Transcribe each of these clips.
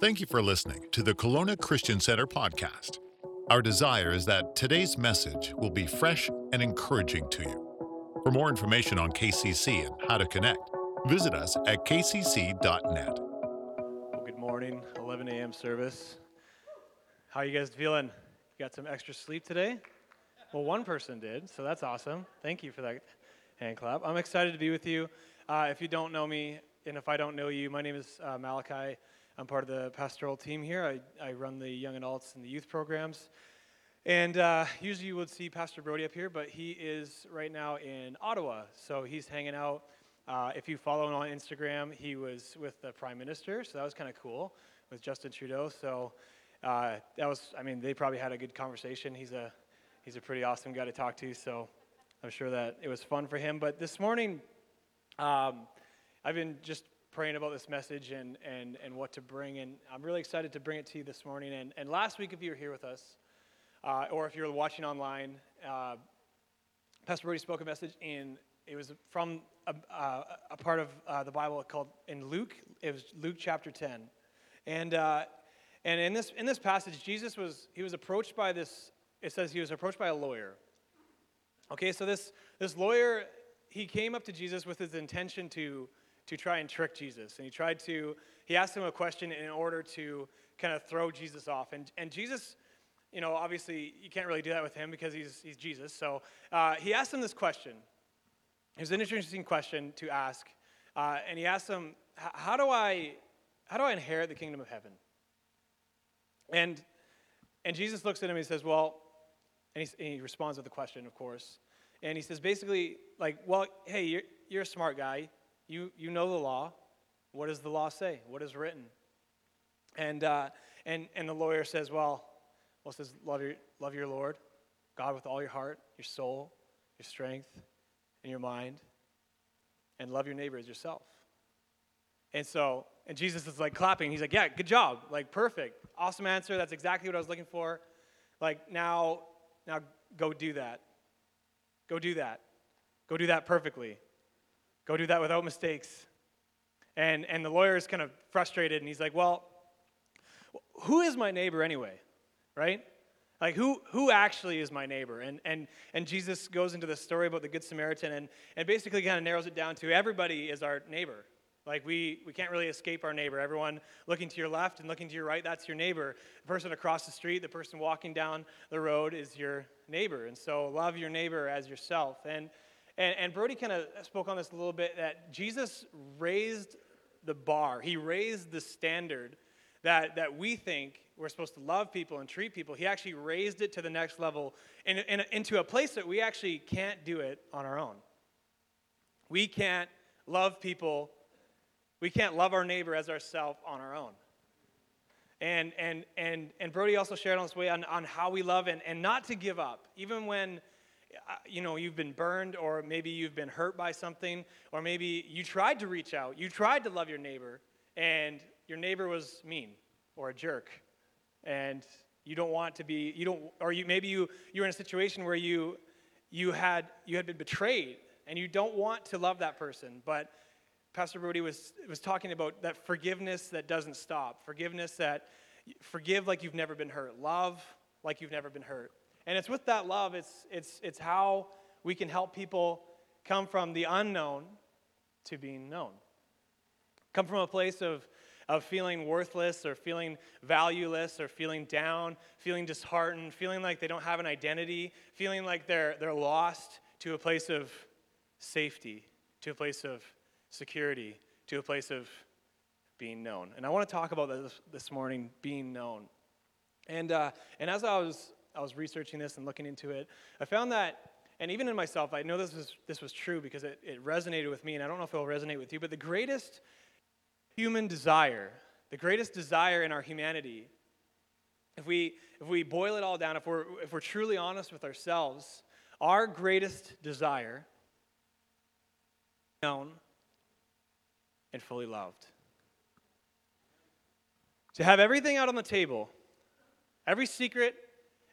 Thank you for listening to the Kelowna Christian Center podcast. Our desire is that today's message will be fresh and encouraging to you. For more information on KCC and how to connect, visit us at kcc.net. Well, good morning, 11 a.m. service. How are you guys feeling? You got some extra sleep today? Well, one person did, so that's awesome. Thank you for that hand clap. I'm excited to be with you. Uh, if you don't know me, and if I don't know you, my name is uh, Malachi. I'm part of the pastoral team here. I, I run the young adults and the youth programs. And uh, usually you would see Pastor Brody up here, but he is right now in Ottawa. So he's hanging out. Uh, if you follow him on Instagram, he was with the Prime Minister, so that was kind of cool with Justin Trudeau. So uh, that was, I mean, they probably had a good conversation. He's a, he's a pretty awesome guy to talk to, so I'm sure that it was fun for him. But this morning, um, I've been just praying about this message and, and, and what to bring, and I'm really excited to bring it to you this morning. And, and last week, if you were here with us, uh, or if you're watching online, uh, Pastor Brody spoke a message in, it was from a, uh, a part of uh, the Bible called in Luke, it was Luke chapter 10. And, uh, and in, this, in this passage, Jesus was, he was approached by this, it says he was approached by a lawyer. Okay, so this, this lawyer, he came up to Jesus with his intention to, to try and trick Jesus. And he tried to, he asked him a question in order to kind of throw Jesus off. And, and Jesus, you know, obviously you can't really do that with him because he's, he's Jesus. So uh, he asked him this question. It was an interesting question to ask. Uh, and he asked him, how do I, how do I inherit the kingdom of heaven? And, and Jesus looks at him and he says, well, and he, and he responds with a question, of course. And he says, basically, like, well, hey, you're, you're a smart guy. You, you know the law. What does the law say? What is written? And, uh, and, and the lawyer says, well, well, says, love your, love your Lord, God with all your heart, your soul, your strength, and your mind, and love your neighbor as yourself. And so, and Jesus is like clapping. He's like, yeah, good job. Like, perfect. Awesome answer. That's exactly what I was looking for. Like, now, now go do that. Go do that. Go do that perfectly. Go do that without mistakes. And, and the lawyer is kind of frustrated and he's like, Well, who is my neighbor anyway? Right? Like, who, who actually is my neighbor? And, and, and Jesus goes into the story about the Good Samaritan and, and basically kind of narrows it down to everybody is our neighbor. Like, we, we can't really escape our neighbor. Everyone looking to your left and looking to your right, that's your neighbor. The person across the street, the person walking down the road is your neighbor. And so, love your neighbor as yourself. And, and, and Brody kind of spoke on this a little bit that Jesus raised the bar, he raised the standard that, that we think we're supposed to love people and treat people. He actually raised it to the next level and, into a place that we actually can't do it on our own. We can't love people, we can't love our neighbor as ourselves on our own. And, and, and, and Brody also shared on this way on, on how we love and, and not to give up, even when you know, you've been burned, or maybe you've been hurt by something, or maybe you tried to reach out, you tried to love your neighbor, and your neighbor was mean or a jerk, and you don't want to be, you don't, or you maybe you you're in a situation where you you had you had been betrayed, and you don't want to love that person, but Pastor Brody was was talking about that forgiveness that doesn't stop, forgiveness that forgive like you've never been hurt, love like you've never been hurt. And it's with that love, it's, it's, it's how we can help people come from the unknown to being known. Come from a place of, of feeling worthless or feeling valueless or feeling down, feeling disheartened, feeling like they don't have an identity, feeling like they're, they're lost to a place of safety, to a place of security, to a place of being known. And I want to talk about this this morning, being known. And, uh, and as I was I was researching this and looking into it, I found that, and even in myself, I know this was, this was true because it, it resonated with me, and I don't know if it will resonate with you, but the greatest human desire, the greatest desire in our humanity, if we, if we boil it all down, if we're, if we're truly honest with ourselves, our greatest desire known and fully loved. To have everything out on the table, every secret,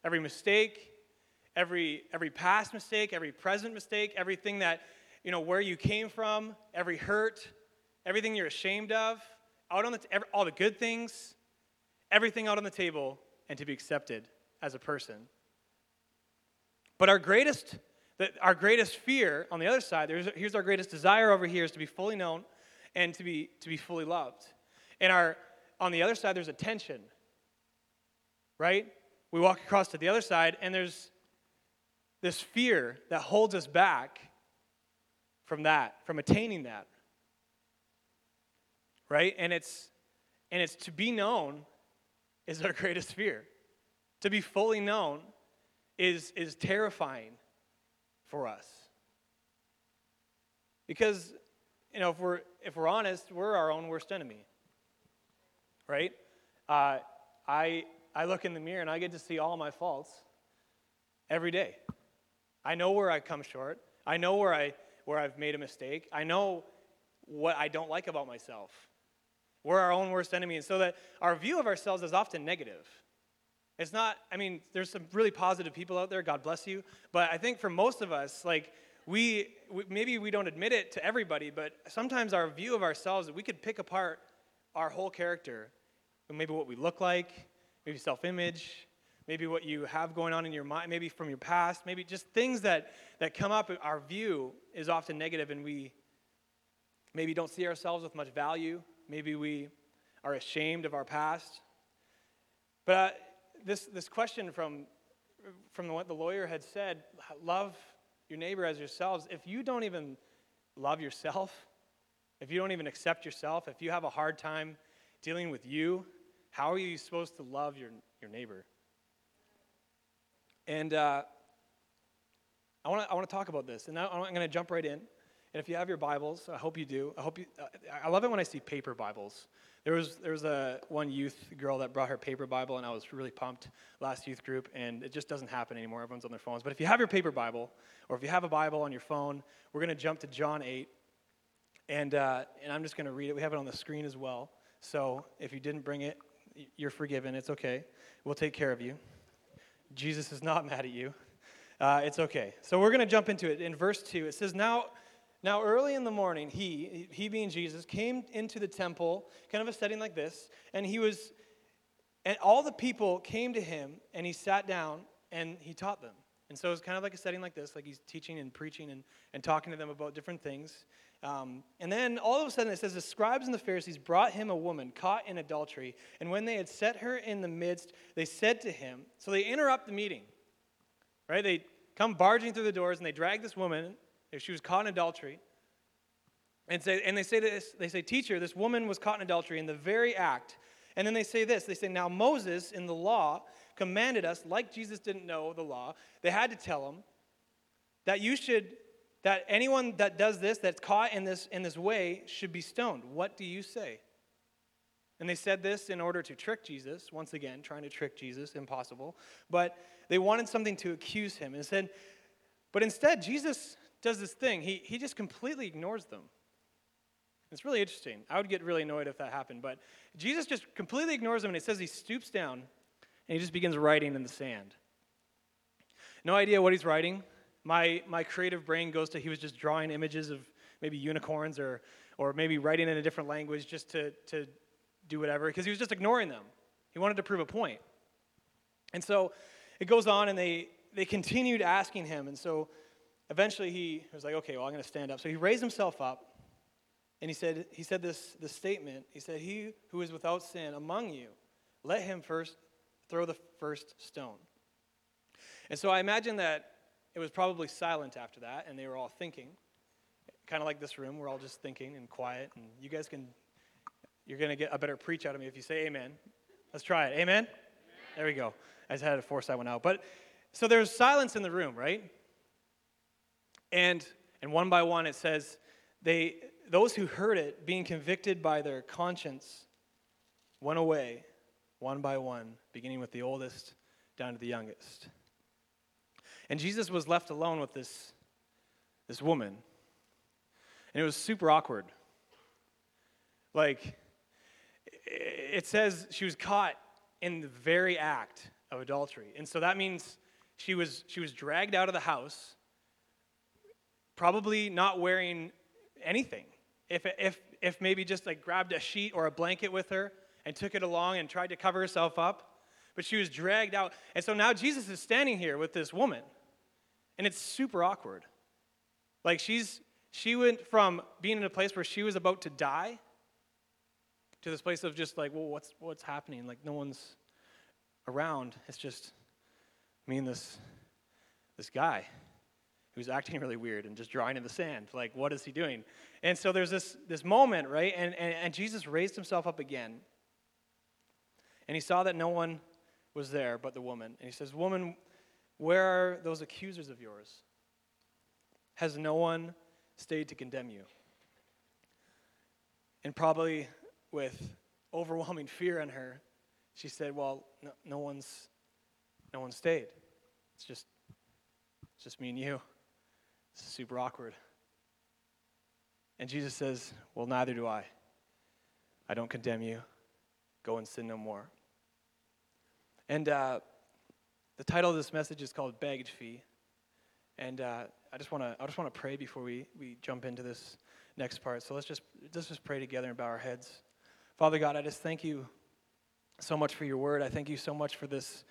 every mistake, every, every past mistake, every present mistake, everything that, you know, where you came from, every hurt, everything you're ashamed of, out on the, every, all the good things, everything out on the table and to be accepted as a person. But our greatest, our greatest fear on the other side, here's our greatest desire over here is to be fully known and to be, to be fully loved. And our, on the other side, there's a tension, right? We walk across to the other side, and there's this fear that holds us back from that, from attaining that. Right? And it's and it's to be known is our greatest fear. To be fully known is, is terrifying for us. Because, you know, if we're, if we're honest, we're our own worst enemy. Right? Uh, I, I look in the mirror and I get to see all my faults every day. I know where I come short. I know where, I, where I've made a mistake. I know what I don't like about myself. We're our own worst enemy. And so that our view of ourselves is often negative. It's not, I mean, there's some really positive people out there, God bless you. But I think for most of us, like, we, we maybe we don't admit it to everybody, but sometimes our view of ourselves, we could pick apart our whole character. Maybe what we look like, maybe self image, maybe what you have going on in your mind, maybe from your past, maybe just things that, that come up. Our view is often negative, and we maybe don't see ourselves with much value. Maybe we are ashamed of our past. But uh, this, this question from, from what the lawyer had said love your neighbor as yourselves. If you don't even love yourself, if you don't even accept yourself, if you have a hard time dealing with you, how are you supposed to love your, your neighbor? And uh, I want to I wanna talk about this. And now I'm going to jump right in. And if you have your Bibles, I hope you do. I hope you. Uh, I love it when I see paper Bibles. There was there was a one youth girl that brought her paper Bible, and I was really pumped last youth group. And it just doesn't happen anymore. Everyone's on their phones. But if you have your paper Bible, or if you have a Bible on your phone, we're going to jump to John eight, and uh, and I'm just going to read it. We have it on the screen as well. So if you didn't bring it, you're forgiven. It's okay. We'll take care of you. Jesus is not mad at you. Uh, it's okay. So we're going to jump into it. In verse 2, it says, Now now, early in the morning, he, he being Jesus, came into the temple, kind of a setting like this, and he was, and all the people came to him, and he sat down and he taught them. And so it's kind of like a setting like this, like he's teaching and preaching and, and talking to them about different things. Um, and then all of a sudden it says, The scribes and the Pharisees brought him a woman caught in adultery. And when they had set her in the midst, they said to him, So they interrupt the meeting, right? They come barging through the doors and they drag this woman if she was caught in adultery. And, say, and they say this, they say, Teacher, this woman was caught in adultery in the very act. And then they say this they say, Now Moses in the law commanded us, like Jesus didn't know the law, they had to tell him that you should, that anyone that does this, that's caught in this, in this way, should be stoned. What do you say? And they said this in order to trick Jesus, once again, trying to trick Jesus, impossible. But they wanted something to accuse him and said, but instead, Jesus does this thing. He, he just completely ignores them. It's really interesting. I would get really annoyed if that happened. But Jesus just completely ignores them, and it says he stoops down and he just begins writing in the sand. No idea what he's writing. My, my creative brain goes to he was just drawing images of maybe unicorns or, or maybe writing in a different language just to, to do whatever, because he was just ignoring them. He wanted to prove a point. And so it goes on, and they, they continued asking him. And so eventually he was like, okay, well, I'm going to stand up. So he raised himself up and he said, he said this, this statement. He said, He who is without sin among you, let him first throw the first stone. And so I imagine that it was probably silent after that, and they were all thinking, kind of like this room. We're all just thinking and quiet. And you guys can, you're going to get a better preach out of me if you say amen. Let's try it. Amen? amen? There we go. I just had to force that one out. But so there's silence in the room, right? And and one by one it says they those who heard it being convicted by their conscience went away one by one, beginning with the oldest down to the youngest. And Jesus was left alone with this, this woman. And it was super awkward. Like, it says she was caught in the very act of adultery. And so that means she was, she was dragged out of the house probably not wearing anything. If, if, if maybe just like grabbed a sheet or a blanket with her and took it along and tried to cover herself up, but she was dragged out. And so now Jesus is standing here with this woman, and it's super awkward. Like she's she went from being in a place where she was about to die to this place of just like, well, what's what's happening? Like no one's around. It's just me and this this guy who's acting really weird and just drawing in the sand. Like, what is he doing? And so there's this, this moment, right? And, and, and Jesus raised himself up again. And he saw that no one was there but the woman. And he says, Woman, where are those accusers of yours? Has no one stayed to condemn you? And probably with overwhelming fear in her, she said, Well, no, no one's no one stayed. It's just it's just me and you. It's super awkward. And Jesus says, Well, neither do I. I don't condemn you. Go and sin no more. And uh, the title of this message is called Baggage Fee. And uh, I just want to I just want to pray before we, we jump into this next part. So let's just let's just pray together and bow our heads. Father God, I just thank you so much for your word. I thank you so much for this,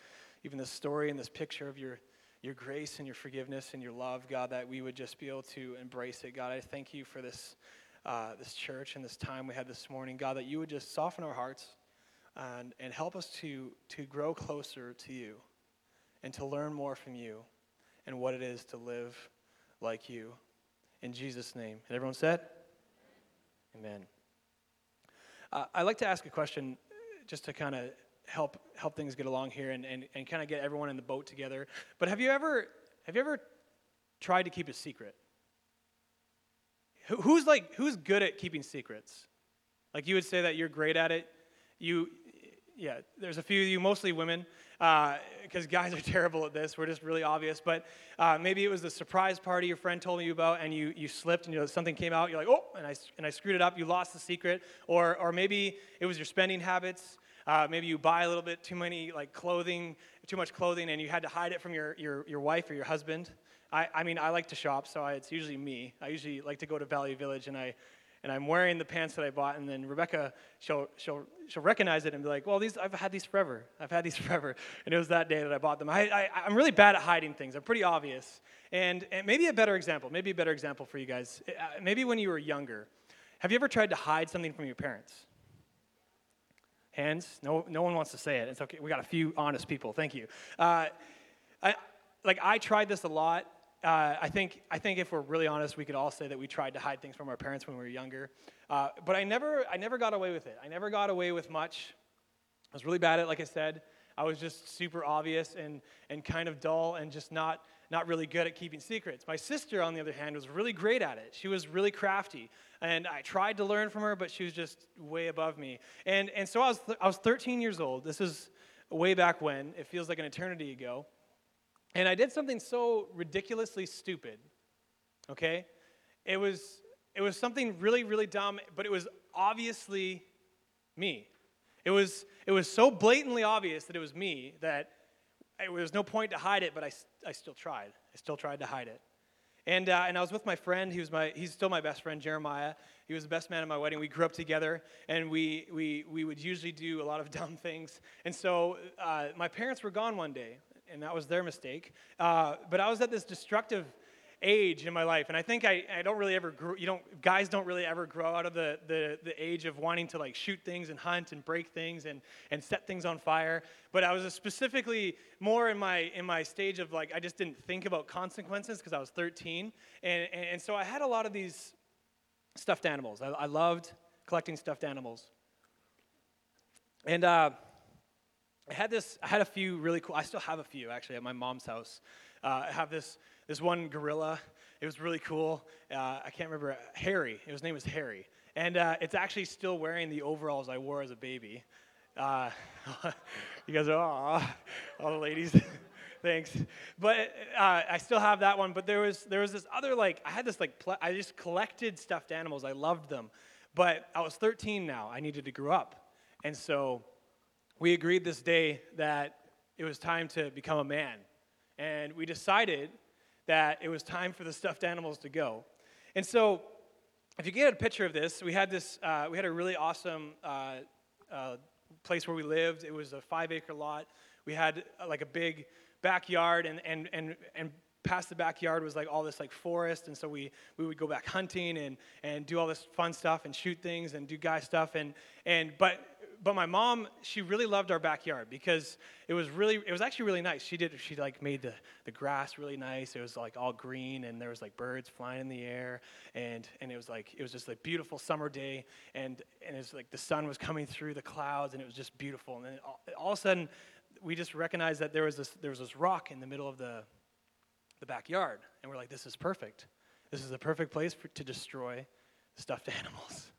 even this story and this picture of your your grace and your forgiveness and your love, God, that we would just be able to embrace it. God, I thank you for this, uh, this church and this time we had this morning. God, that you would just soften our hearts and, and help us to, to grow closer to you and to learn more from you and what it is to live like you. In Jesus' name. And everyone said? Amen. Uh, I'd like to ask a question just to kind of help help things get along here and, and, and kind of get everyone in the boat together. But have you ever have you ever tried to keep a secret? Who, who's like who's good at keeping secrets? Like you would say that you're great at it. You yeah, there's a few of you, mostly women, because uh, guys are terrible at this. We're just really obvious. But uh, maybe it was the surprise party your friend told you about, and you, you slipped, and you know, something came out. You're like, oh, and I, and I screwed it up. You lost the secret. Or, or maybe it was your spending habits. Uh, maybe you buy a little bit too many like clothing, too much clothing, and you had to hide it from your, your, your wife or your husband. I, I mean, I like to shop, so I, it's usually me. I usually like to go to Valley Village, and I and I'm wearing the pants that I bought, and then Rebecca, she'll, she'll, she'll recognize it and be like, well, these, I've had these forever. I've had these forever. And it was that day that I bought them. I, I, I'm really bad at hiding things. I'm pretty obvious. And, and maybe a better example, maybe a better example for you guys. Uh, maybe when you were younger, have you ever tried to hide something from your parents? Hands? No, no one wants to say it. It's okay. We got a few honest people. Thank you. Uh, I, like I tried this a lot. Uh, I think I think if we're really honest, we could all say that we tried to hide things from our parents when we were younger. Uh, but I never I never got away with it. I never got away with much. I was really bad at it, like I said. I was just super obvious and and kind of dull and just not not really good at keeping secrets. My sister, on the other hand, was really great at it. She was really crafty. And I tried to learn from her, but she was just way above me. And, and so I was, th- I was 13 years old. This is way back when. It feels like an eternity ago. And I did something so ridiculously stupid, okay? It was, it was something really, really dumb, but it was obviously me. It was, it was so blatantly obvious that it was me that there was no point to hide it, but I, I still tried. I still tried to hide it. And, uh, and I was with my friend. He was my, he's still my best friend, Jeremiah. He was the best man at my wedding. We grew up together, and we, we, we would usually do a lot of dumb things. And so uh, my parents were gone one day, and that was their mistake. Uh, but I was at this destructive age in my life. And I think I, I don't really ever grow, you don't, guys don't really ever grow out of the, the, the age of wanting to like shoot things and hunt and break things and, and set things on fire. But I was specifically more in my, in my stage of like, I just didn't think about consequences because I was 13. And, and, and, so I had a lot of these stuffed animals. I, I loved collecting stuffed animals. And uh, I had this, I had a few really cool, I still have a few actually at my mom's house. Uh, I have this this one gorilla. It was really cool. Uh, I can't remember Harry. His name was Harry, and uh, it's actually still wearing the overalls I wore as a baby. Uh, you guys are aw, all the ladies. Thanks, but uh, I still have that one. But there was there was this other like I had this like pl- I just collected stuffed animals. I loved them, but I was 13 now. I needed to grow up, and so we agreed this day that it was time to become a man, and we decided that it was time for the stuffed animals to go. And so, if you get a picture of this, we had this, uh, we had a really awesome uh, uh, place where we lived. It was a five acre lot. We had uh, like a big backyard, and, and, and, and past the backyard was like all this like forest and so we, we would go back hunting and, and do all this fun stuff and shoot things and do guy stuff and, and but but my mom she really loved our backyard because it was really it was actually really nice she did she like made the, the grass really nice it was like all green and there was like birds flying in the air and and it was like it was just a beautiful summer day and and it was like the sun was coming through the clouds and it was just beautiful and then all, all of a sudden we just recognized that there was this there was this rock in the middle of the the backyard. And we're like, this is perfect. This is the perfect place for, to destroy stuffed animals.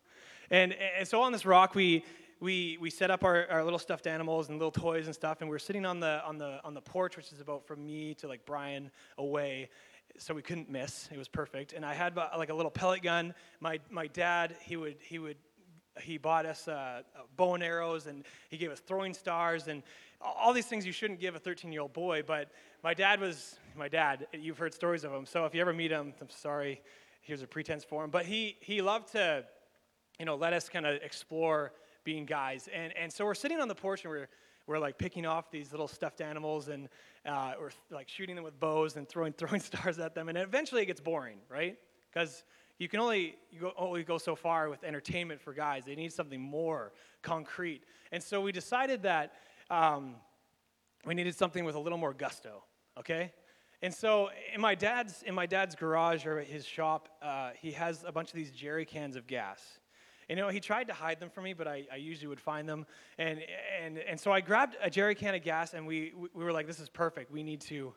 And, and so on this rock, we, we, we set up our, our little stuffed animals and little toys and stuff, and we were sitting on the, on, the, on the porch, which is about from me to like Brian away, so we couldn't miss. It was perfect. And I had like a little pellet gun. My, my dad, he would, he would he bought us uh, bow and arrows and he gave us throwing stars and all these things you shouldn't give a 13 year old boy but my dad was my dad you've heard stories of him so if you ever meet him i'm sorry here's a pretense for him but he he loved to you know let us kind of explore being guys and and so we're sitting on the porch and we're we're like picking off these little stuffed animals and uh, we're like shooting them with bows and throwing throwing stars at them and eventually it gets boring right because you can only you go, only go so far with entertainment for guys. They need something more concrete. And so we decided that um, we needed something with a little more gusto. Okay. And so in my dad's in my dad's garage or his shop, uh, he has a bunch of these jerry cans of gas. And, you know, he tried to hide them from me, but I, I usually would find them. And, and, and so I grabbed a jerry can of gas, and we, we were like, this is perfect. We need to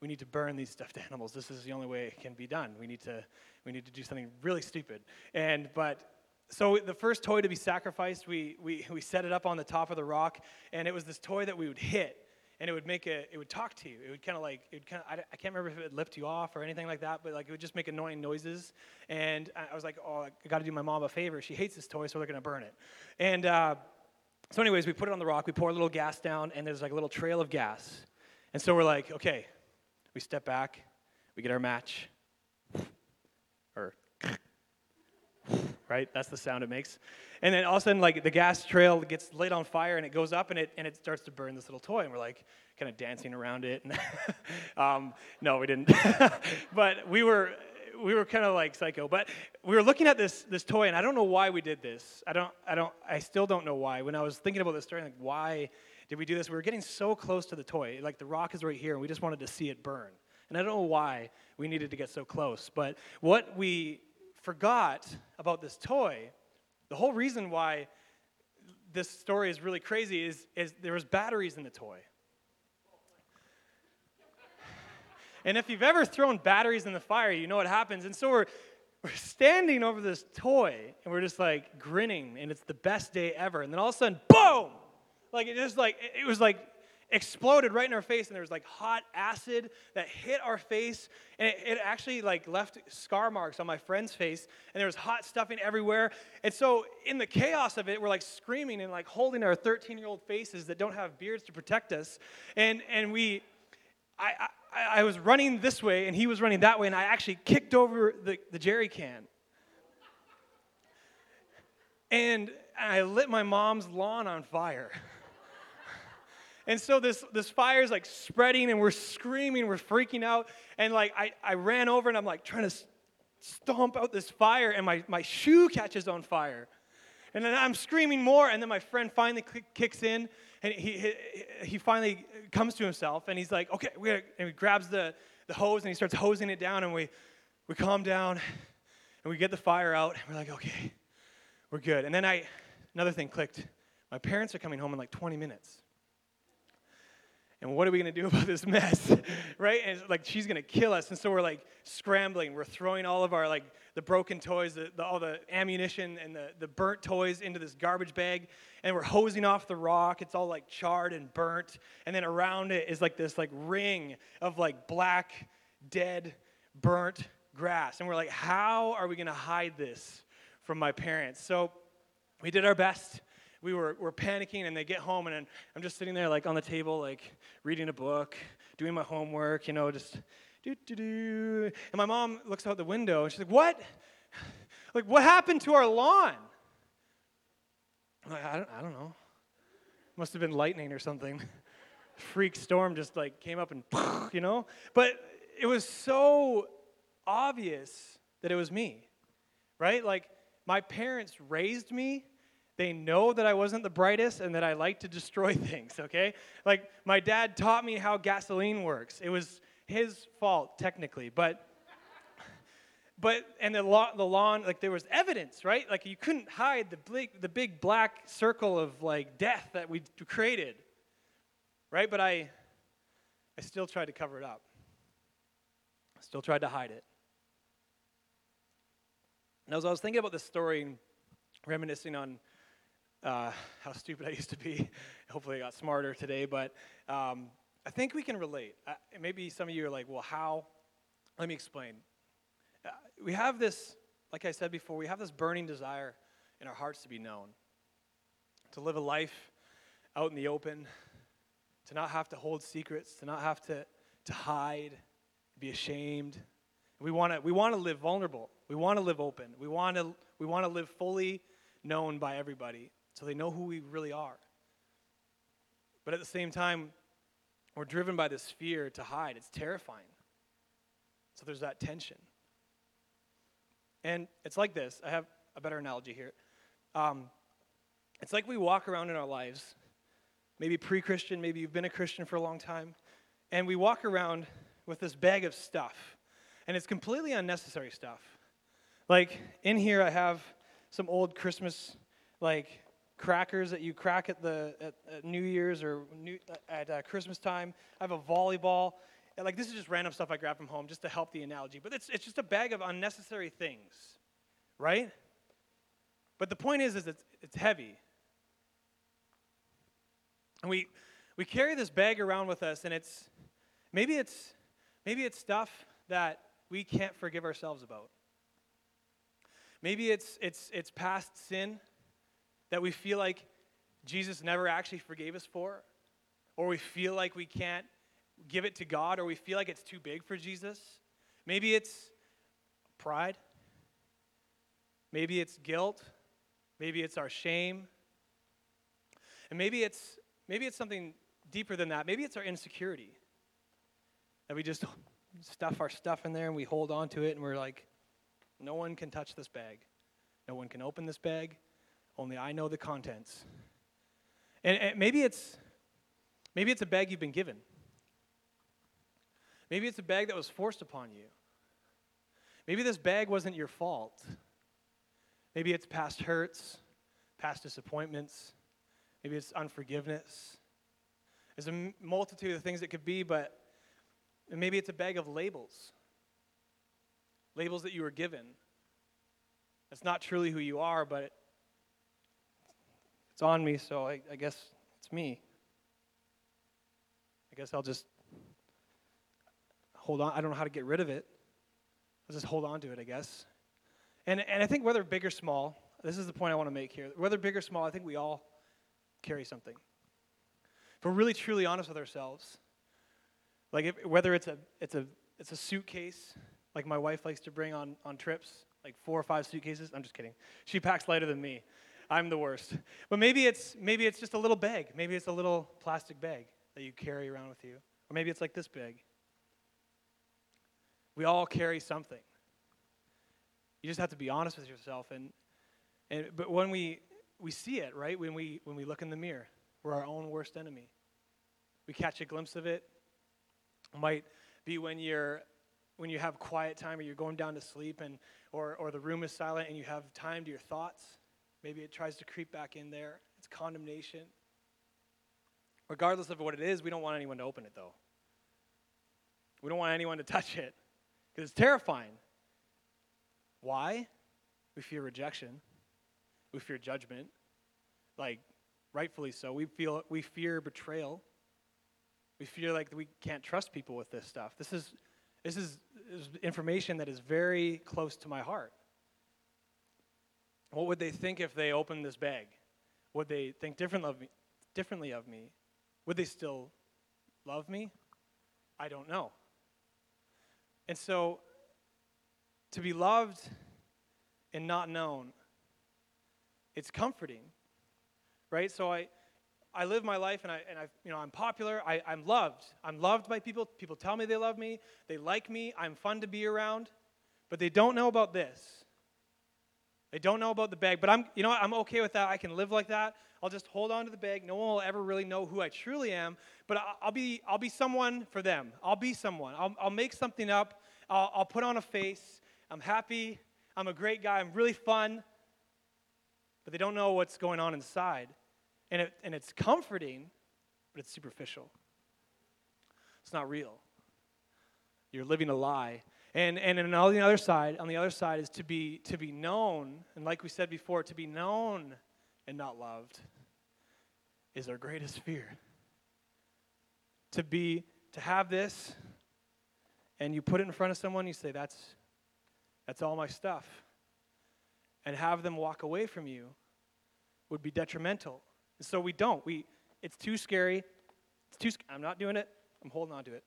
we need to burn these stuffed animals. This is the only way it can be done. We need to, we need to do something really stupid. And, but, so the first toy to be sacrificed, we, we, we set it up on the top of the rock, and it was this toy that we would hit, and it would make a, it would talk to you. It would kind of like, it would kind I, I, can't remember if it would lift you off or anything like that, but like it would just make annoying noises. And I was like, oh, I got to do my mom a favor. She hates this toy, so they're to burn it. And uh, so, anyways, we put it on the rock, we pour a little gas down, and there's like a little trail of gas. And so we're like, okay, we step back, we get our match, or right? That's the sound it makes. And then all of a sudden, like the gas trail gets lit on fire and it goes up and it and it starts to burn this little toy, and we're like kind of dancing around it. um, no, we didn't. but we were we were kind of like psycho. But we were looking at this this toy, and I don't know why we did this. I don't I don't I still don't know why. When I was thinking about this story, like why did we do this? We were getting so close to the toy. Like the rock is right here, and we just wanted to see it burn. And I don't know why we needed to get so close. But what we forgot about this toy, the whole reason why this story is really crazy is, is there was batteries in the toy. And if you've ever thrown batteries in the fire, you know what happens. And so we're, we're standing over this toy and we're just like grinning, and it's the best day ever. And then all of a sudden, boom! Like it just like it was like exploded right in our face and there was like hot acid that hit our face and it, it, actually like left scar marks on my friend's face and there was hot stuffing everywhere. And so in the chaos of it we're like screaming and like holding our 13 year old faces that don't have beards to protect us. And and we I, I, I was running this way and he was running that way and i actually kicked over the, the jerry can. And i lit my mom's lawn on fire And so this, this fire is like spreading and we're screaming, we're freaking out. And like I, I ran over and I'm like trying to stomp out this fire and my, my shoe catches on fire. And then I'm screaming more and then my friend finally kicks in and he, he, he finally comes to himself and he's like, okay, we and he grabs the, the hose and he starts hosing it down and we, we calm down and we get the fire out and we're like, okay, we're good. And then I, another thing clicked. My parents are coming home in like 20 minutes and what are we going to do about this mess right? And it's like she's going to kill us. And so we're like scrambling. We're throwing all of our like the broken toys the, the, all the ammunition and the, the burnt toys into this garbage bag. And we're hosing off the rock. It's all like charred and burnt. And then around it is like this like ring of like black dead burnt grass. And we're like how are we going to hide this from my parents? So we did our best we were, were panicking and they get home and I'm just sitting there like on the table, like reading a book, doing my homework, you know, just do do do. And my mom looks out the window and she's like, What? Like, what happened to our lawn? I'm like, I don't, I don't know. Must have been lightning or something. Freak storm just like came up and, you know? But it was so obvious that it was me, right? Like, my parents raised me. They know that I wasn't the brightest and that I like to destroy things, okay? Like, my dad taught me how gasoline works. It was his fault, technically, but but and the lawn, the lawn, like there was evidence, right? Like you couldn't hide the big, the big black circle of like death that we created, right? But I, I still tried to cover it up. Still tried to hide it. And as I was thinking about this story, reminiscing on uh, how stupid I used to be, hopefully I got smarter today, but um, I think we can relate. Uh, maybe some of you are like, well, how? Let me explain we have this, like I said before, we have this burning desire in our hearts to be known, to live a life out in the open, to not have to hold secrets, to not have to, to hide, be ashamed. We want to we want to live vulnerable. We want to live open. We want to we want to live fully known by everybody so they know who we really are. But at the same time, we're driven by this fear to hide. It's terrifying. So there's that tension. And it's like this. I have a better analogy here. Um, it's like we walk around in our lives, maybe pre Christian, maybe you've been a Christian for a long time, and we walk around with this bag of stuff. And it's completely unnecessary stuff. Like in here, I have some old Christmas, like crackers that you crack at the at, at New Year's or New, at uh, Christmas time. I have a volleyball. And like this is just random stuff I grabbed from home just to help the analogy. But it's, it's just a bag of unnecessary things, right? But the point is, is it's, it's heavy. And we, we carry this bag around with us, and it's maybe it's maybe it's stuff that we can't forgive ourselves about. Maybe it's it's it's past sin that we feel like Jesus never actually forgave us for, or we feel like we can't give it to God or we feel like it's too big for Jesus. Maybe it's pride. Maybe it's guilt. Maybe it's our shame. And maybe it's maybe it's something deeper than that. Maybe it's our insecurity. That we just stuff our stuff in there and we hold on to it and we're like, no one can touch this bag. No one can open this bag. Only I know the contents. And, and maybe it's maybe it's a bag you've been given. Maybe it's a bag that was forced upon you. Maybe this bag wasn't your fault. Maybe it's past hurts, past disappointments. Maybe it's unforgiveness. There's a multitude of things it could be, but maybe it's a bag of labels. Labels that you were given. That's not truly who you are, but it's on me, so I, I guess it's me. I guess I'll just hold on. I don't know how to get rid of it. I'll just hold on to it, I guess. And, and I think whether big or small, this is the point I want to make here. Whether big or small, I think we all carry something. If we're really truly honest with ourselves, like if, whether it's a, it's, a, it's a suitcase, like my wife likes to bring on, on trips, like four or five suitcases. I'm just kidding. She packs lighter than me. I'm the worst. But maybe it's, maybe it's just a little bag. Maybe it's a little plastic bag that you carry around with you. Or maybe it's like this bag. We all carry something. You just have to be honest with yourself. And, and, but when we, we see it, right, when we, when we look in the mirror, we're our own worst enemy. We catch a glimpse of it. It might be when you're when you have quiet time or you're going down to sleep and or, or the room is silent and you have time to your thoughts maybe it tries to creep back in there it's condemnation regardless of what it is we don't want anyone to open it though we don't want anyone to touch it because it's terrifying. Why? We fear rejection. We fear judgment. Like, rightfully so. We feel we fear betrayal. We feel like we can't trust people with this stuff. This is this is, this is information that is very close to my heart. What would they think if they opened this bag? Would they think different of me, differently of me? Would they still love me? I don't know. And so, to be loved and not known, it's comforting, right? So I, I live my life and I, and I you know, I'm popular. I, I'm loved. I'm loved by people. People tell me they love me. They like me. I'm fun to be around. But they don't know about this. They don't know about the bag. But I'm, you know what? I'm okay with that. I can live like that. I'll just hold on to the bag. No one will ever really know who I truly am. But I'll, be, I'll be someone for them. I'll be someone. I'll, I'll make something up. I'll, I'll put on a face. I'm happy. I'm a great guy. I'm really fun. But they don't know what's going on inside. And, it, and it's comforting, but it's superficial. It's not real. You're living a lie. And, and on the other side, on the other side is to be, to be known, and like we said before, to be known and not loved is our greatest fear. To be, to have this, and you put it in front of someone, you say, that's, that's all my stuff. And have them walk away from you would be detrimental. And so we don't. We, it's too scary. It's too, I'm not doing it. I'm holding on to it.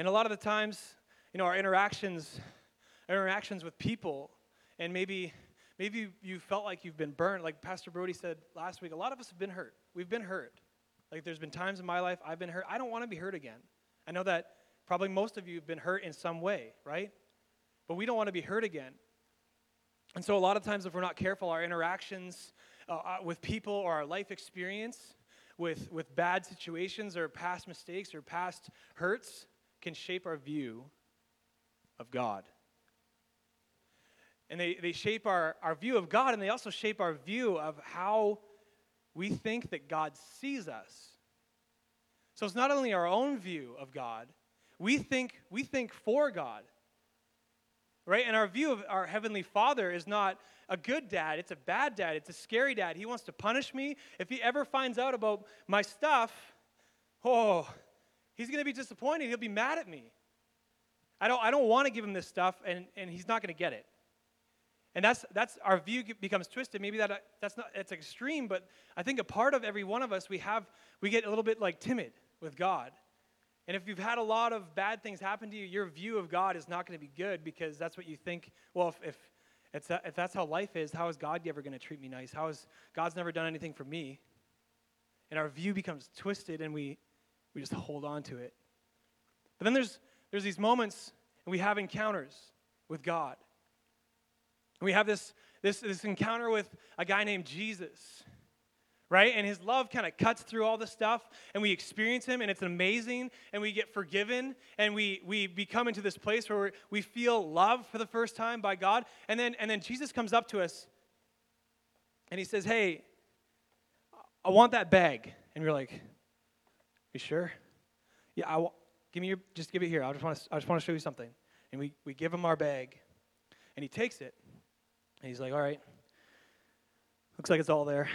And a lot of the times, you know, our interactions, interactions with people, and maybe, maybe you felt like you've been burned. Like Pastor Brody said last week, a lot of us have been hurt. We've been hurt. Like there's been times in my life I've been hurt. I don't want to be hurt again. I know that probably most of you have been hurt in some way, right? But we don't want to be hurt again. And so, a lot of times, if we're not careful, our interactions uh, uh, with people or our life experience with, with bad situations or past mistakes or past hurts can shape our view of God. And they, they shape our, our view of God, and they also shape our view of how we think that God sees us. So it's not only our own view of God, we think, we think for God right? And our view of our Heavenly Father is not a good dad, it's a bad dad, it's a scary dad. He wants to punish me. If he ever finds out about my stuff, oh, he's going to be disappointed. He'll be mad at me. I don't, I don't want to give him this stuff, and, and he's not going to get it. And that's, that's our view becomes twisted. Maybe that, uh, that's not, it's extreme, but I think a part of every one of us, we have, we get a little bit like timid with God. And if you've had a lot of bad things happen to you, your view of God is not going to be good because that's what you think. Well, if, if, it's if that's how life is, how is God ever going to treat me nice? How is God's never done anything for me? And our view becomes twisted and we, we just hold on to it. But then there's, there's these moments and we have encounters with God. And we have this, this, this encounter with a guy named Jesus right? And his love kind of cuts through all the stuff, and we experience him, and it's amazing, and we get forgiven, and we, we become into this place where we feel love for the first time by God. And then, and then Jesus comes up to us, and he says, Hey, I want that bag. And we're like, You sure? Yeah, I w- give me your, just give it here. I just want to, I just want to show you something. And we, we give him our bag, and he takes it, and he's like, All right, looks like it's all there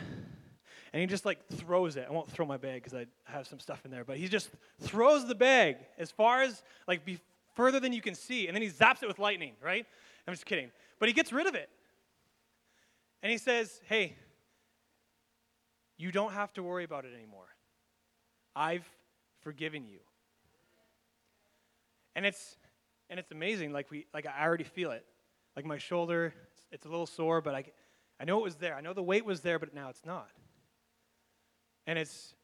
and he just like throws it. I won't throw my bag because I have some stuff in there, but he just throws the bag as far as like be further than you can see, and then he zaps it with lightning, right? I'm just kidding. But he gets rid of it. And he says, Hey, you don't have to worry about it anymore. I've forgiven you. And it's and it's amazing. Like we like I already feel it. Like my shoulder, it's, it's a little sore, but I I know it was there. I know the weight was there, but now it's not. And it's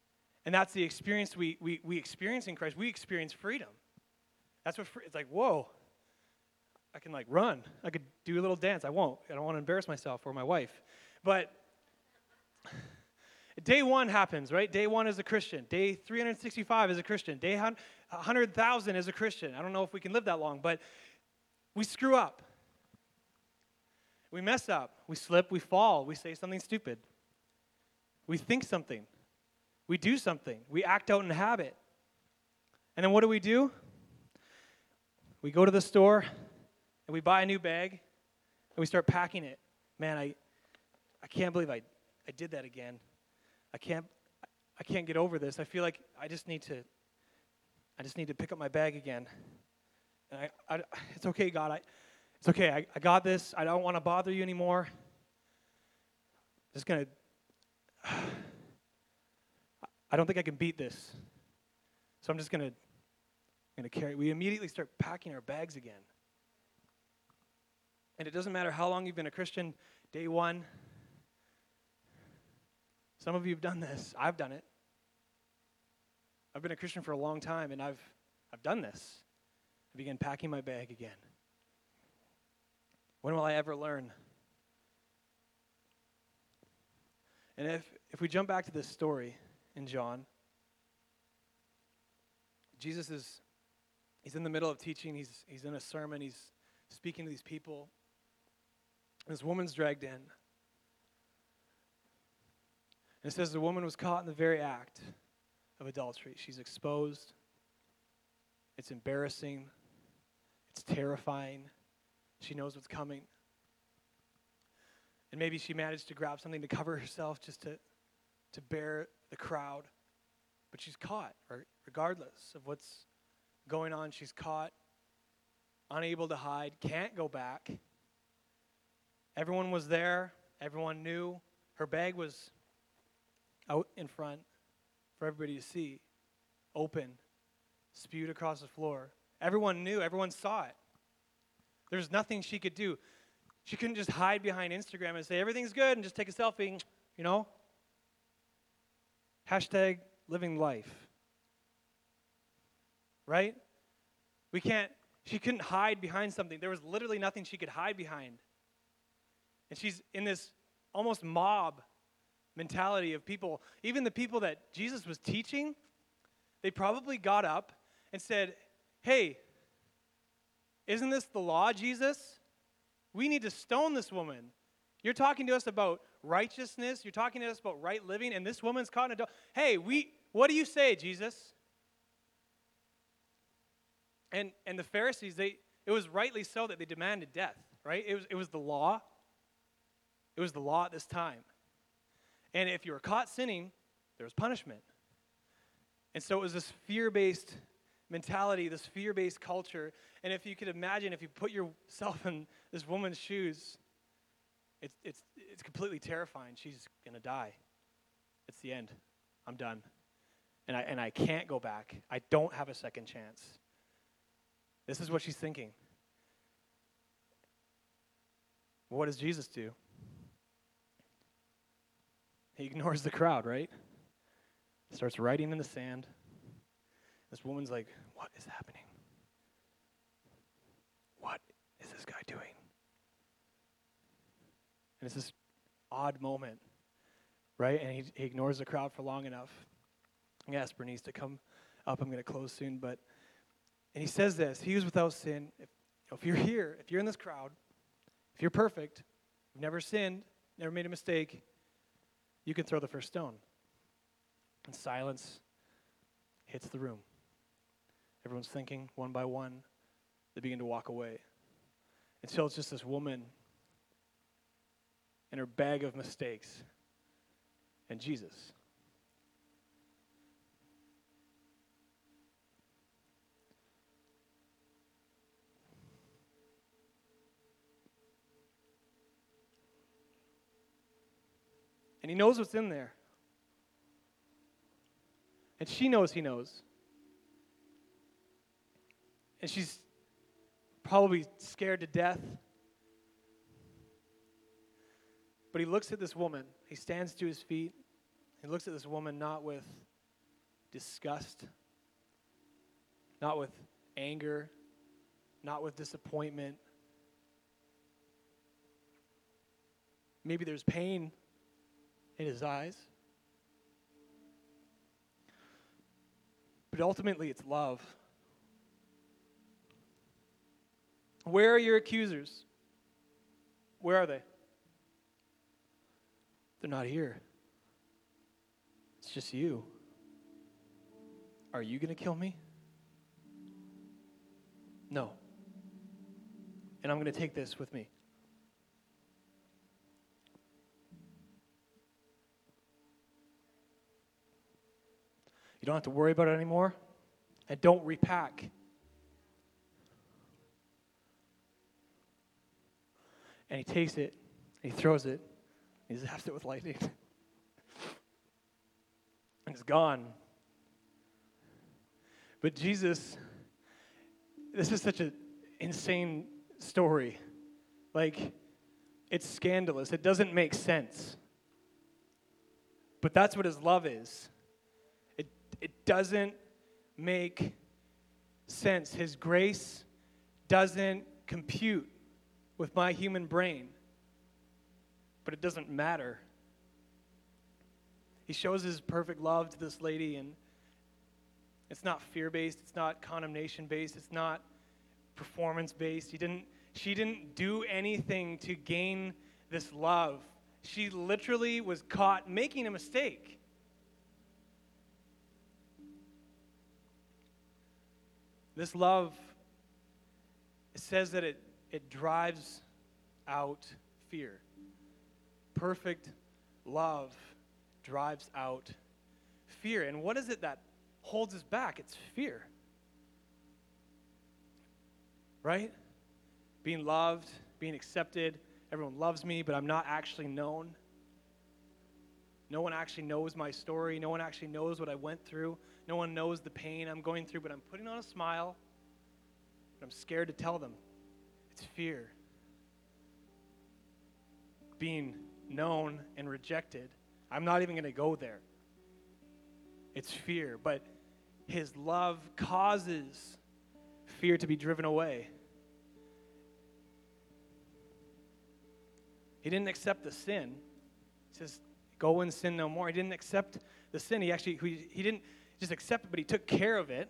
and that's the experience we, we, we experience in Christ. We experience freedom. That's what free, it's like, whoa. I can like run. I could do a little dance. I won't. I don't want to embarrass myself or my wife. But day one happens, right? Day one is a Christian. Day 365 is a Christian. Day 100,000 is a Christian. I don't know if we can live that long, but we screw up. We mess up. We slip. We fall. We say something stupid. We think something. We do something, we act out in habit. And then what do we do? We go to the store and we buy a new bag and we start packing it. Man, I, I can't believe I, I did that again. I can't, I can't get over this. I feel like I just need to, I just need to pick up my bag again. And I, I it's okay, God. I, it's okay. I, I got this. I don't want to bother you anymore. I'm just to I don't think I can beat this. So I'm just going to carry. We immediately start packing our bags again. And it doesn't matter how long you've been a Christian, day one, Some of you have done this. I've done it. I've been a Christian for a long time, and I've, I've done this. I began packing my bag again. When will I ever learn? And if, if we jump back to this story in John, Jesus is he's in the middle of teaching, he's, he's in a sermon, he's speaking to these people. This woman's dragged in. And it says the woman was caught in the very act of adultery. She's exposed. It's embarrassing. It's terrifying. She knows what's coming. And maybe she managed to grab something to cover herself just to, to bear the crowd. But she's caught, regardless of what's going on. She's caught, unable to hide, can't go back. Everyone was there, everyone knew. Her bag was out in front for everybody to see, open, spewed across the floor. Everyone knew, everyone saw it. There's nothing she could do. She couldn't just hide behind Instagram and say everything's good and just take a selfie, you know? Hashtag living life. Right? We can't, she couldn't hide behind something. There was literally nothing she could hide behind. And she's in this almost mob mentality of people, even the people that Jesus was teaching, they probably got up and said, Hey, isn't this the law, Jesus? We need to stone this woman. You're talking to us about righteousness. You're talking to us about right living, and this woman's caught in a adultery. Hey, we, what do you say, Jesus? And, and the Pharisees, they, it was rightly so that they demanded death, right? It was, it was the law. It was the law at this time. And if you were caught sinning, there was punishment. And so it was this fear based mentality, this fear based culture. And if you could imagine, if you put yourself in this woman's shoes, it's, it's, it's completely terrifying. She's going to die. It's the end. I'm done. And I, and I can't go back. I don't have a second chance. This is what she's thinking. What does Jesus do? He ignores the crowd, right? Starts writing in the sand. This woman's like, What is happening? What is this guy doing? And it's this odd moment, right? And he, he ignores the crowd for long enough. I ask Bernice to come up. I'm going to close soon. But, and he says this He was without sin. If, if you're here, if you're in this crowd, if you're perfect, you've never sinned, never made a mistake, you can throw the first stone. And silence hits the room. Everyone's thinking one by one. They begin to walk away. Until it's just this woman and her bag of mistakes and Jesus. He knows what's in there. And she knows he knows. And she's probably scared to death. But he looks at this woman. He stands to his feet. He looks at this woman not with disgust, not with anger, not with disappointment. Maybe there's pain in his eyes. But ultimately, it's love. Where are your accusers? Where are they? They're not here. It's just you. Are you going to kill me? No. And I'm going to take this with me. You don't have to worry about it anymore. And don't repack. And he takes it, and he throws it, he zaps it with lightning. and it's gone. But Jesus, this is such an insane story. Like, it's scandalous. It doesn't make sense. But that's what his love is. It, doesn't make sense. His grace doesn't compute with my human brain, but it doesn't matter. He shows his perfect love to this lady, and it's not fear based, it's not condemnation based, it's not performance based. He didn't, she didn't do anything to gain this love. She literally was caught making a mistake. This love, it says that it, it drives out fear. Perfect love drives out fear. And what is it that holds us back? It's fear. Right? Being loved, being accepted. Everyone loves me, but I'm not actually known. No one actually knows my story. No one actually knows what I went through. No one knows the pain I'm going through, but I'm putting on a smile. But I'm scared to tell them. It's fear. Being known and rejected. I'm not even going to go there. It's fear. But his love causes fear to be driven away. He didn't accept the sin. He says, Go and sin no more. He didn't accept the sin. He actually, he, he didn't just accept it, but he took care of it.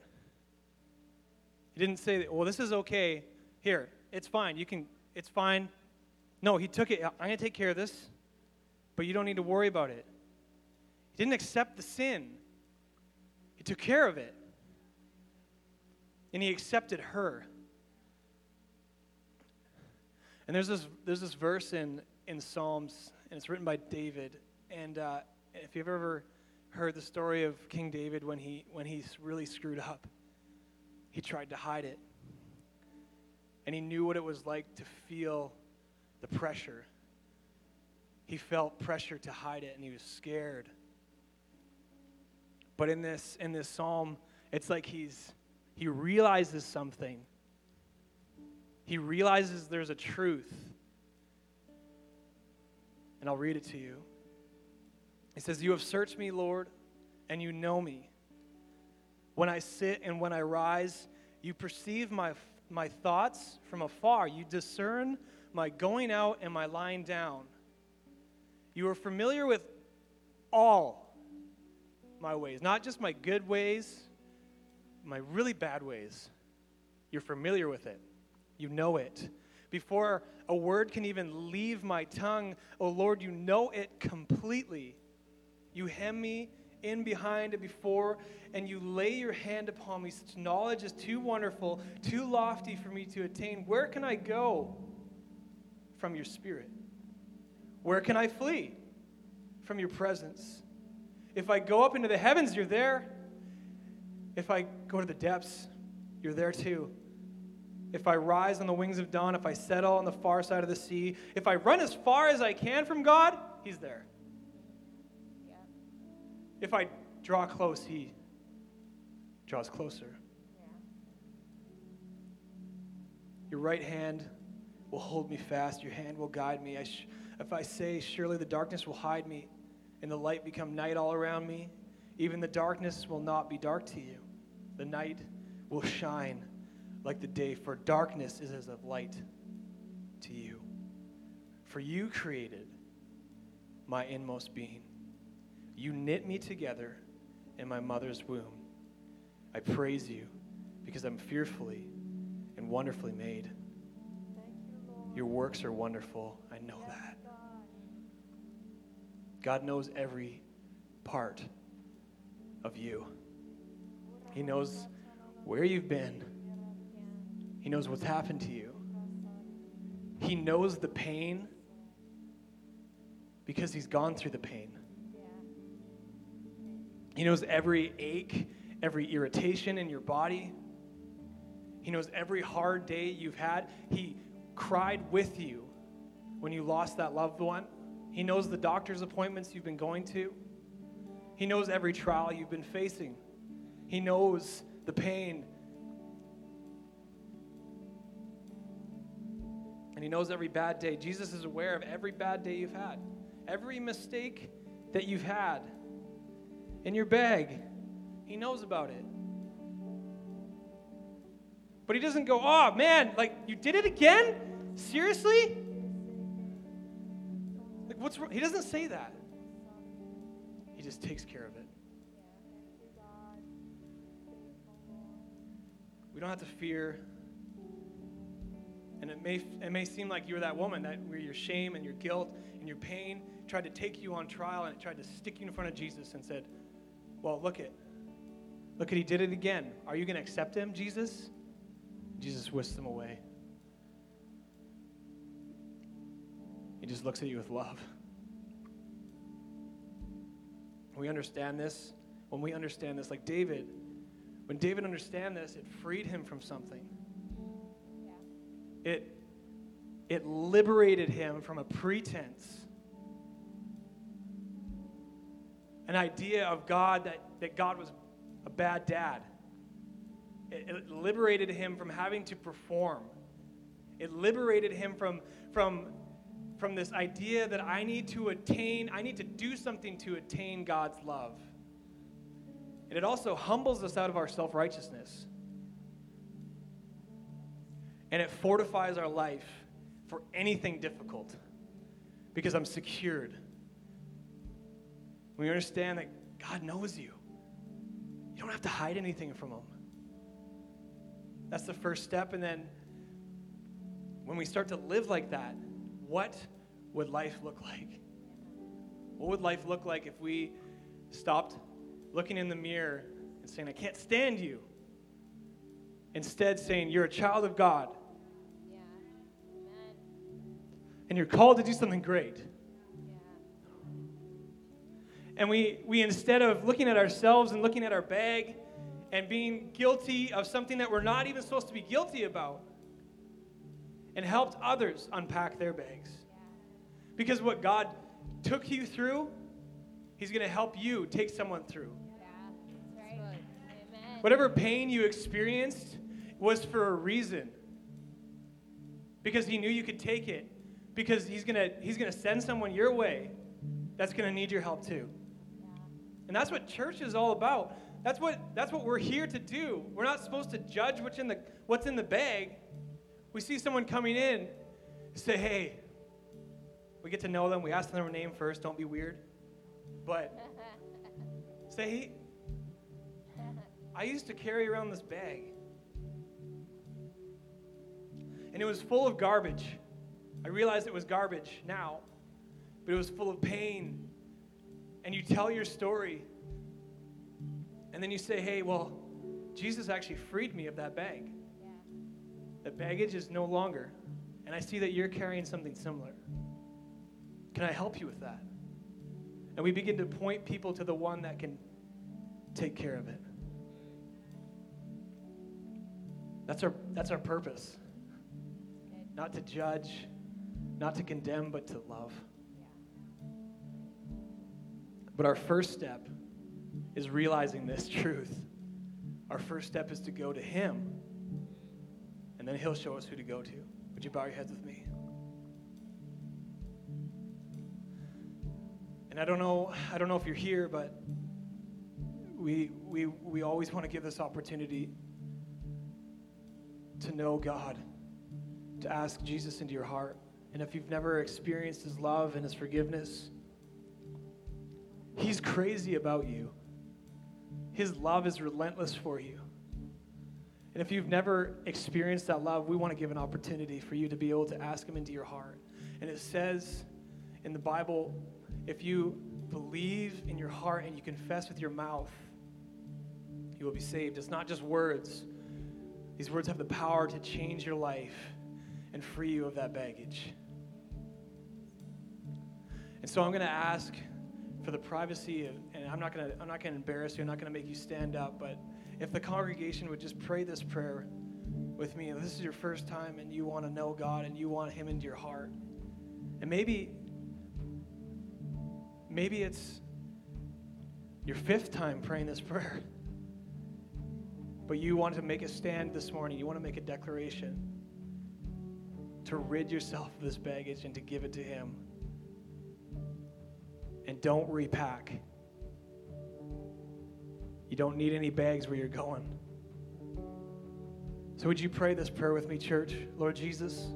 He didn't say, Well, this is okay. Here, it's fine. You can, it's fine. No, he took it. I'm going to take care of this, but you don't need to worry about it. He didn't accept the sin, he took care of it. And he accepted her. And there's this, there's this verse in, in Psalms, and it's written by David. And uh, if you've ever heard the story of King David when he when he's really screwed up, he tried to hide it, and he knew what it was like to feel the pressure. He felt pressure to hide it, and he was scared. But in this in this psalm, it's like he's he realizes something. He realizes there's a truth and I'll read it to you. He says, You have searched me, Lord, and you know me. When I sit and when I rise, you perceive my, my thoughts from afar. You discern my going out and my lying down. You are familiar with all my ways, not just my good ways, my really bad ways. You're familiar with it, you know it. Before a word can even leave my tongue, oh Lord, you know it completely. You hem me in behind and before, and you lay your hand upon me. Such knowledge is too wonderful, too lofty for me to attain. Where can I go from your spirit? Where can I flee from your presence? If I go up into the heavens, you're there. If I go to the depths, you're there too. If I rise on the wings of dawn, if I settle on the far side of the sea, if I run as far as I can from God, He's there. If I draw close, He draws closer. Yeah. Your right hand will hold me fast, your hand will guide me. I sh- if I say, Surely the darkness will hide me, and the light become night all around me, even the darkness will not be dark to you. The night will shine like the day, for darkness is as of light to you. For you created my inmost being. You knit me together in my mother's womb. I praise you because I'm fearfully and wonderfully made. You, Your works are wonderful. I know yes, that. God. God knows every part of you. He knows where you've been he knows what's happened to you. He knows the pain because he's gone through the pain. He knows every ache, every irritation in your body. He knows every hard day you've had. He cried with you when you lost that loved one. He knows the doctor's appointments you've been going to. He knows every trial you've been facing. He knows the pain and He knows every bad day. Jesus is aware of every bad day you've had, every mistake that you've had. In your bag. He knows about it. But he doesn't go, oh man, like you did it again? Seriously? Like what's wrong? He doesn't say that. He just takes care of it. We don't have to fear. And it may, it may seem like you're that woman that where your shame and your guilt and your pain tried to take you on trial and it tried to stick you in front of Jesus and said, Well, look at look at he did it again. Are you gonna accept him, Jesus? Jesus whisks them away. He just looks at you with love. We understand this. When we understand this, like David, when David understand this, it freed him from something. It, it liberated him from a pretense. An idea of God that, that God was a bad dad. It, it liberated him from having to perform. It liberated him from, from, from this idea that I need to attain, I need to do something to attain God's love. And it also humbles us out of our self righteousness. And it fortifies our life for anything difficult because I'm secured. When you understand that God knows you, you don't have to hide anything from Him. That's the first step. And then when we start to live like that, what would life look like? What would life look like if we stopped looking in the mirror and saying, I can't stand you? Instead, saying, You're a child of God. Yeah. And you're called to do something great. And we, we instead of looking at ourselves and looking at our bag and being guilty of something that we're not even supposed to be guilty about, and helped others unpack their bags. Because what God took you through, He's going to help you take someone through. Yeah. Right. Whatever pain you experienced was for a reason. Because He knew you could take it. Because He's going to He's going to send someone your way that's going to need your help too. And that's what church is all about. That's what, that's what we're here to do. We're not supposed to judge what's in the, what's in the bag. We see someone coming in, say, hey, we get to know them. We ask them their name first. Don't be weird. But say, hey, I used to carry around this bag. And it was full of garbage. I realized it was garbage now, but it was full of pain. And you tell your story. And then you say, hey, well, Jesus actually freed me of that bag. Yeah. The baggage is no longer. And I see that you're carrying something similar. Can I help you with that? And we begin to point people to the one that can take care of it. That's our, that's our purpose. Not to judge, not to condemn, but to love. But our first step is realizing this truth. Our first step is to go to Him, and then He'll show us who to go to. Would you bow your heads with me? And I don't know, I don't know if you're here, but we, we, we always want to give this opportunity to know God, to ask Jesus into your heart. And if you've never experienced His love and His forgiveness, He's crazy about you. His love is relentless for you. And if you've never experienced that love, we want to give an opportunity for you to be able to ask Him into your heart. And it says in the Bible, if you believe in your heart and you confess with your mouth, you will be saved. It's not just words, these words have the power to change your life and free you of that baggage. And so I'm going to ask for the privacy of, and I'm not to I'm not to embarrass you. I'm not to make you stand up, but if the congregation would just pray this prayer with me, and this is your first time and you want to know God and you want him into your heart. And maybe maybe it's your fifth time praying this prayer. But you want to make a stand this morning. You want to make a declaration to rid yourself of this baggage and to give it to him and don't repack. You don't need any bags where you're going. So, would you pray this prayer with me, church? Lord Jesus,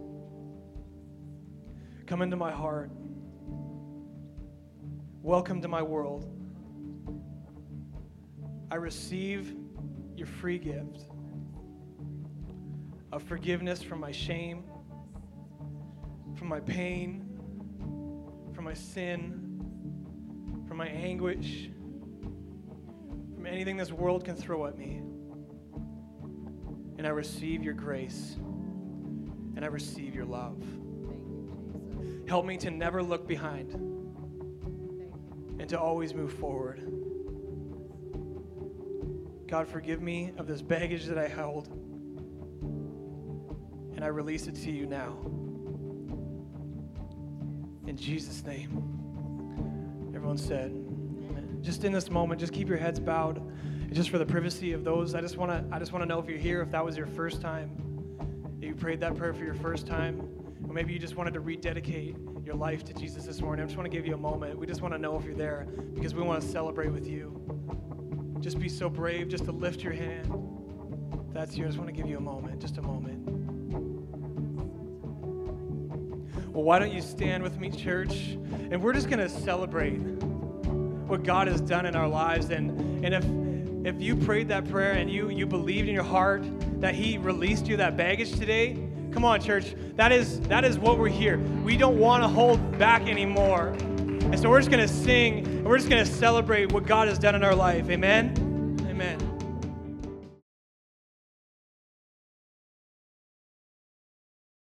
come into my heart. Welcome to my world. I receive your free gift of forgiveness from my shame, from my pain, from my sin, from my anguish, from anything this world can throw at me. And I receive your grace and I receive your love. Help me to never look behind and to always move forward. God, forgive me of this baggage that I held, and I release it to you now. In Jesus' name. Everyone said, Just in this moment, just keep your heads bowed. Just for the privacy of those, I just want to I just want to know if you're here, if that was your first time, if you prayed that prayer for your first time, or maybe you just wanted to rededicate your life to Jesus this morning. I just want to give you a moment. We just want to know if you're there because we want to celebrate with you. Just be so brave just to lift your hand. That's you. I just want to give you a moment, just a moment. Well, why don't you stand with me, church? And we're just going to celebrate what God has done in our lives. And, and if, if you prayed that prayer and you, you believed in your heart that He released you that baggage today, come on, church. That is, that is what we're here. We don't want to hold back anymore. And so we're just going to sing and we're just going to celebrate what God has done in our life. Amen? Amen.